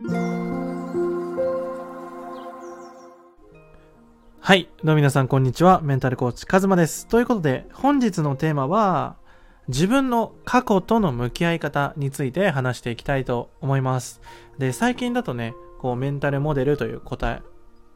はい。どうも皆さん、こんにちは。メンタルコーチ、カズマです。ということで、本日のテーマは、自分の過去との向き合い方について話していきたいと思います。で、最近だとね、こう、メンタルモデルという答え、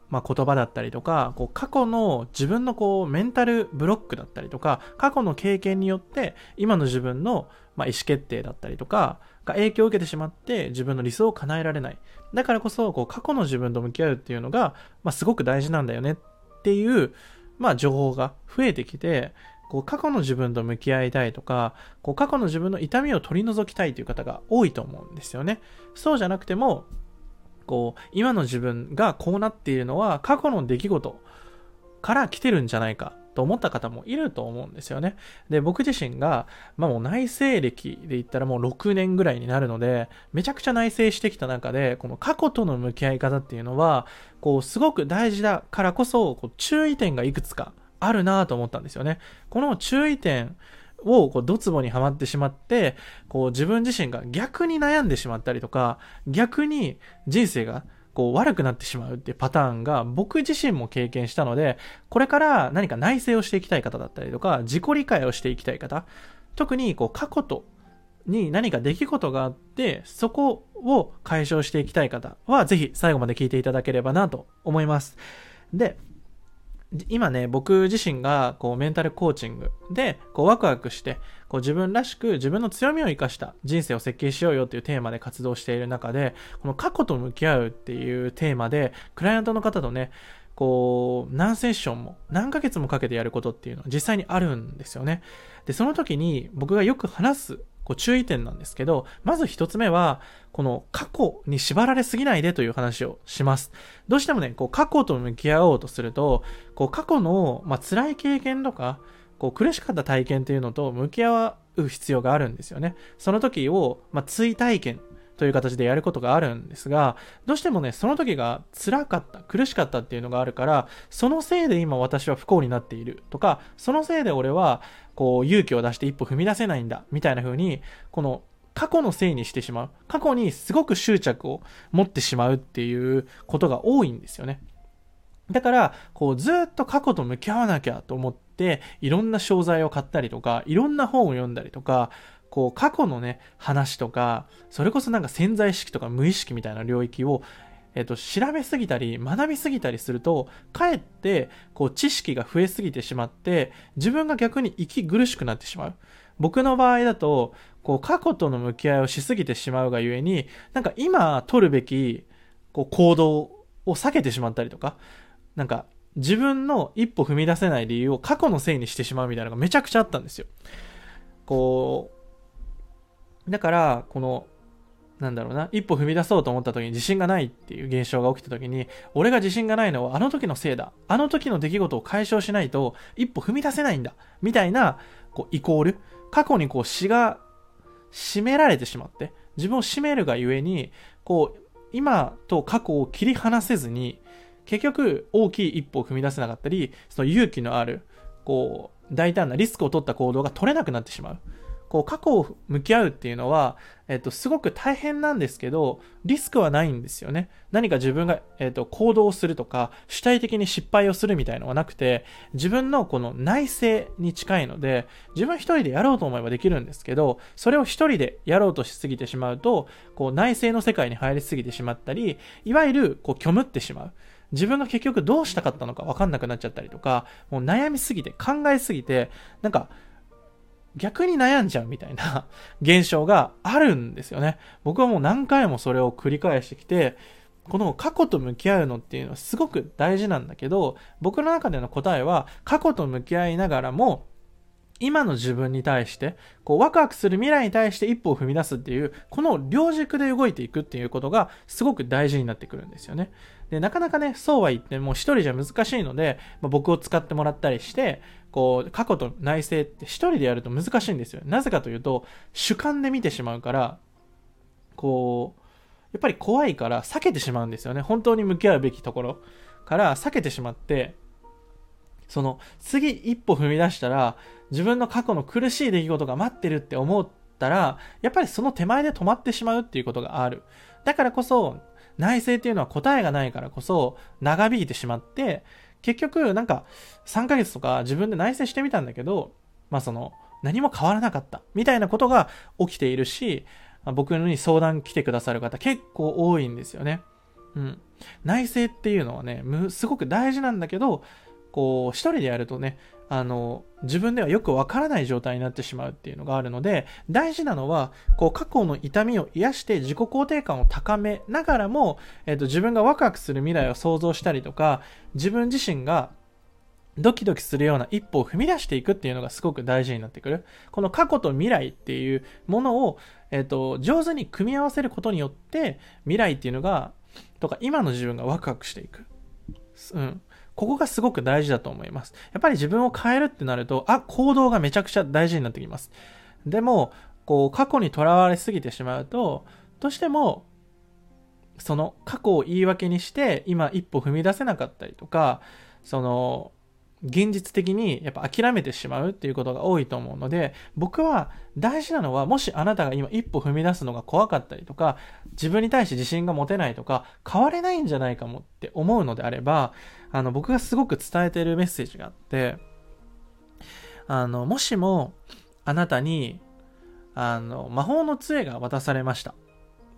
まあ、言葉だったりとか、こう過去の自分のこうメンタルブロックだったりとか、過去の経験によって今の自分のまあ意思決定だったりとか、が影響を受けてしまって自分の理想を叶えられない。だからこそ、こう過去の自分と向き合うっていうのが、まあ、すごく大事なんだよねっていう、まあ、情報が増えてきて、こう過去の自分と向き合いたいとか、こう過去の自分の痛みを取り除きたいという方が多いと思うんですよね。そうじゃなくても、こう、今の自分がこうなっているのは過去の出来事から来てるんじゃないかと思った方もいると思うんですよね。で、僕自身が、まあもう内省歴で言ったらもう6年ぐらいになるので、めちゃくちゃ内省してきた中で、この過去との向き合い方っていうのは、こう、すごく大事だからこそ、こう注意点がいくつかあるなと思ったんですよね。この注意点をこうドツボにはまってしまって、こう自分自身が逆に悩んでしまったりとか、逆に人生がこう悪くなってしまうっていうパターンが僕自身も経験したので、これから何か内省をしていきたい方だったりとか、自己理解をしていきたい方、特にこう過去とに何か出来事があって、そこを解消していきたい方は、ぜひ最後まで聞いていただければなと思います。で、今ね、僕自身がこうメンタルコーチングでこうワクワクしてこう自分らしく自分の強みを生かした人生を設計しようよっていうテーマで活動している中で、この過去と向き合うっていうテーマで、クライアントの方とね、こう、何セッションも何ヶ月もかけてやることっていうのは実際にあるんですよね。で、その時に僕がよく話すこう注意点なんですけど、まず一つ目は、この過去に縛られすぎないでという話をします。どうしてもね、こう過去と向き合おうとすると、こう過去の、まあ、辛い経験とか、こう苦しかった体験というのと向き合う必要があるんですよね。その時を、まあ、追体験という形でやることがあるんですが、どうしてもね、その時が辛かった、苦しかったっていうのがあるから、そのせいで今私は不幸になっているとか、そのせいで俺は、こう、勇気を出して一歩踏み出せないんだ、みたいな風に、この、過去のせいにしてしまう。過去にすごく執着を持ってしまうっていうことが多いんですよね。だから、こう、ずっと過去と向き合わなきゃと思って、いろんな商材を買ったりとか、いろんな本を読んだりとか、こう、過去のね、話とか、それこそなんか潜在意識とか無意識みたいな領域を、えっと、調べすぎたり、学びすぎたりすると、かえって、こう、知識が増えすぎてしまって、自分が逆に息苦しくなってしまう。僕の場合だと、こう、過去との向き合いをしすぎてしまうがゆえに、なんか今取るべき、こう、行動を避けてしまったりとか、なんか、自分の一歩踏み出せない理由を過去のせいにしてしまうみたいなのがめちゃくちゃあったんですよ。こう、だから、この、なんだろうな、一歩踏み出そうと思った時に自信がないっていう現象が起きた時に、俺が自信がないのはあの時のせいだ。あの時の出来事を解消しないと一歩踏み出せないんだ。みたいな、こう、イコール。過去にこう死が締められてしまって、自分を締めるがゆえに、こう、今と過去を切り離せずに、結局大きい一歩を踏み出せなかったり、その勇気のある、こう、大胆なリスクを取った行動が取れなくなってしまう。こう過去を向き合うっていうのは、えっと、すごく大変なんですけど、リスクはないんですよね。何か自分が、えっと、行動するとか、主体的に失敗をするみたいのはなくて、自分のこの内政に近いので、自分一人でやろうと思えばできるんですけど、それを一人でやろうとしすぎてしまうと、こう内政の世界に入りすぎてしまったり、いわゆる、こう、虚無ってしまう。自分が結局どうしたかったのか分かんなくなっちゃったりとか、もう悩みすぎて、考えすぎて、なんか、逆に悩んじゃうみたいな 現象があるんですよね。僕はもう何回もそれを繰り返してきて、この過去と向き合うのっていうのはすごく大事なんだけど、僕の中での答えは過去と向き合いながらも、今の自分に対して、こうワクワクする未来に対して一歩を踏み出すっていう、この両軸で動いていくっていうことがすごく大事になってくるんですよね。で、なかなかね、そうは言っても一人じゃ難しいので、まあ、僕を使ってもらったりして、こう、過去と内政って一人でやると難しいんですよ。なぜかというと、主観で見てしまうから、こう、やっぱり怖いから避けてしまうんですよね。本当に向き合うべきところから避けてしまって、その次一歩踏み出したら自分の過去の苦しい出来事が待ってるって思ったらやっぱりその手前で止まってしまうっていうことがあるだからこそ内政っていうのは答えがないからこそ長引いてしまって、結局なんか3ヶ月とか自分で内政してみたんだけど、まあその何も変わらなかったみたいなことが起きているし、僕に相談来てくださる方結構多いんですよね。うん。内政っていうのはね、すごく大事なんだけど、こう、一人でやるとね、あの、自分ではよくわからない状態になってしまうっていうのがあるので、大事なのは、こう、過去の痛みを癒して自己肯定感を高めながらも、えっ、と、自分がワクワクする未来を想像したりとか、自分自身がドキドキするような一歩を踏み出していくっていうのがすごく大事になってくる。この過去と未来っていうものを、えっ、と、上手に組み合わせることによって、未来っていうのが、とか今の自分がワクワクしていく。うん。ここがすごく大事だと思います。やっぱり自分を変えるってなると、あ、行動がめちゃくちゃ大事になってきます。でも、こう、過去にとらわれすぎてしまうと、どうしても、その過去を言い訳にして、今一歩踏み出せなかったりとか、その、現実的にやっぱ諦めてしまうっていうことが多いと思うので、僕は大事なのは、もしあなたが今一歩踏み出すのが怖かったりとか、自分に対して自信が持てないとか、変われないんじゃないかもって思うのであれば、あの、僕がすごく伝えてるメッセージがあって、あの、もしもあなたに、あの、魔法の杖が渡されました。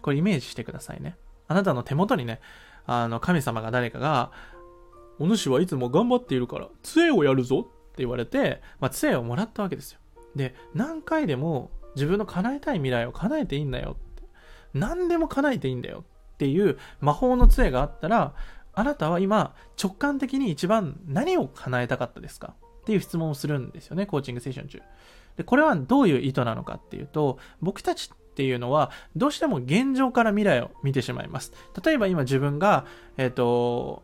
これイメージしてくださいね。あなたの手元にね、あの、神様が誰かが、お主はいつも頑張っているから、杖をやるぞって言われて、まあ、杖をもらったわけですよ。で、何回でも自分の叶えたい未来を叶えていいんだよって。何でも叶えていいんだよっていう魔法の杖があったら、あなたは今直感的に一番何を叶えたかったですか？っていう質問をするんですよね、コーチングセッション中。で、これはどういう意図なのかっていうと、僕たちっていうのは、どうしても現状から未来を見てしまいます。例えば今自分が、えっ、ー、と、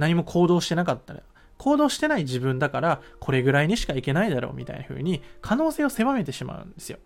何も行動してなかったら、行動してない自分だから、これぐらいにしかいけないだろうみたいな風に、可能性を狭めてしまうんですよ。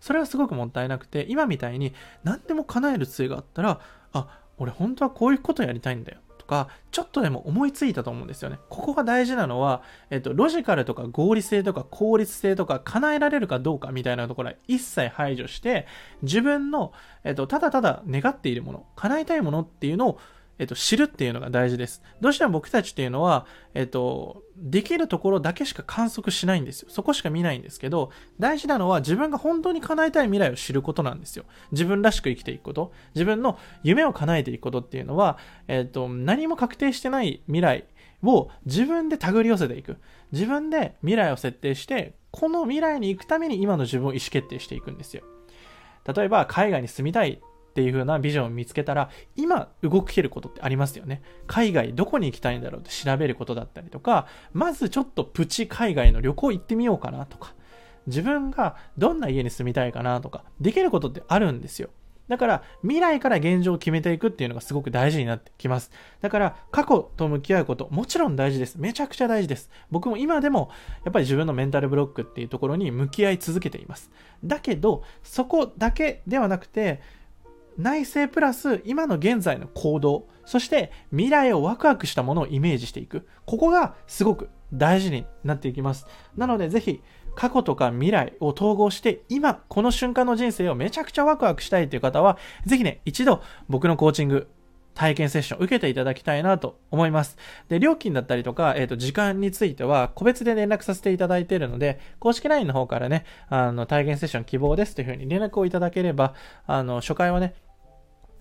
それはすごくもったいなくて、今みたいに何でも叶える杖があったら、あ、俺本当はこういうことやりたいんだよ。とか、ちょっとでも思いついたと思うんですよね。ここが大事なのは、えっと、ロジカルとか合理性とか効率性とか叶えられるかどうかみたいなところは一切排除して、自分の、えっと、ただただ願っているもの、叶えたいものっていうのをえっと、知るっていうのが大事です。どうしても僕たちっていうのは、えっと、できるところだけしか観測しないんですよ。そこしか見ないんですけど、大事なのは自分が本当に叶えたい未来を知ることなんですよ。自分らしく生きていくこと。自分の夢を叶えていくことっていうのは、えっと、何も確定してない未来を自分で手繰り寄せていく。自分で未来を設定して、この未来に行くために今の自分を意思決定していくんですよ。例えば、海外に住みたいっていう風なビジョンを見つけたら、今動けることってありますよね。海外どこに行きたいんだろうって調べることだったりとか、まずちょっとプチ海外の旅行行ってみようかなとか、自分がどんな家に住みたいかなとか、できることってあるんですよ。だから、未来から現状を決めていくっていうのがすごく大事になってきます。だから、過去と向き合うこと、もちろん大事です。めちゃくちゃ大事です。僕も今でも、やっぱり自分のメンタルブロックっていうところに向き合い続けています。だけど、そこだけではなくて、内政プラス今の現在の行動、そして未来をワクワクしたものをイメージしていく。ここがすごく大事になっていきます。なのでぜひ過去とか未来を統合して今この瞬間の人生をめちゃくちゃワクワクしたいという方はぜひね一度僕のコーチング体験セッション受けていただきたいなと思います。で、料金だったりとか、えっ、ー、と、時間については、個別で連絡させていただいているので、公式 LINE の方からね、あの、体験セッション希望ですというふうに連絡をいただければ、あの、初回はね、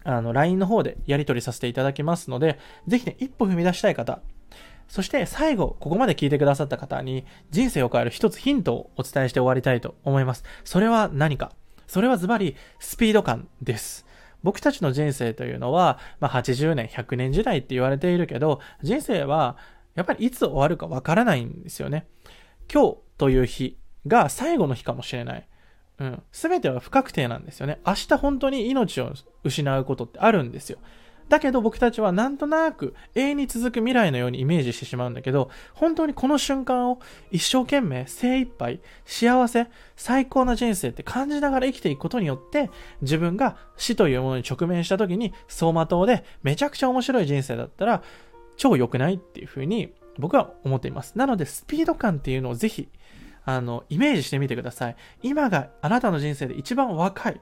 あの、LINE の方でやり取りさせていただきますので、ぜひね、一歩踏み出したい方、そして最後、ここまで聞いてくださった方に、人生を変える一つヒントをお伝えして終わりたいと思います。それは何か？それはズバリ、スピード感です。僕たちの人生というのは、まあ、80年、100年時代って言われているけど、人生は、やっぱりいつ終わるかわからないんですよね。今日という日が最後の日かもしれない。うん。すべては不確定なんですよね。明日本当に命を失うことってあるんですよ。だけど僕たちはなんとなく永遠に続く未来のようにイメージしてしまうんだけど、本当にこの瞬間を一生懸命、精一杯、幸せ、最高な人生って感じながら生きていくことによって、自分が死というものに直面した時に走馬灯でめちゃくちゃ面白い人生だったら、超良くないっていうふうに僕は思っています。なのでスピード感っていうのをぜひ、あの、イメージしてみてください。今があなたの人生で一番若い、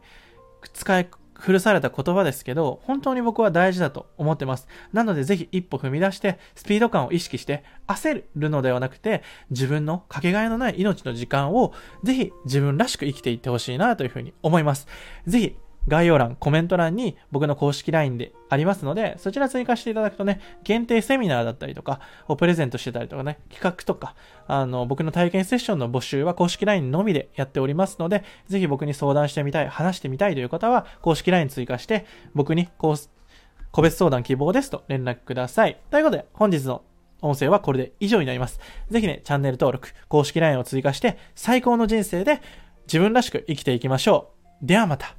使い古された言葉ですけど、本当に僕は大事だと思ってます。なのでぜひ一歩踏み出して、スピード感を意識して焦るのではなくて、自分のかけがえのない命の時間を、ぜひ自分らしく生きていってほしいなというふうに思います。ぜひ、概要欄、コメント欄に僕の公式 LINE でありますので、そちら追加していただくとね、限定セミナーだったりとか、をプレゼントしてたりとかね、企画とか、あの、僕の体験セッションの募集は公式 LINE のみでやっておりますので、ぜひ僕に相談してみたい、話してみたいという方は、公式 LINE 追加して、僕に、個別相談希望ですと連絡ください。ということで、本日の音声はこれで以上になります。ぜひね、チャンネル登録、公式 LINE を追加して、最高の人生で自分らしく生きていきましょう。ではまた。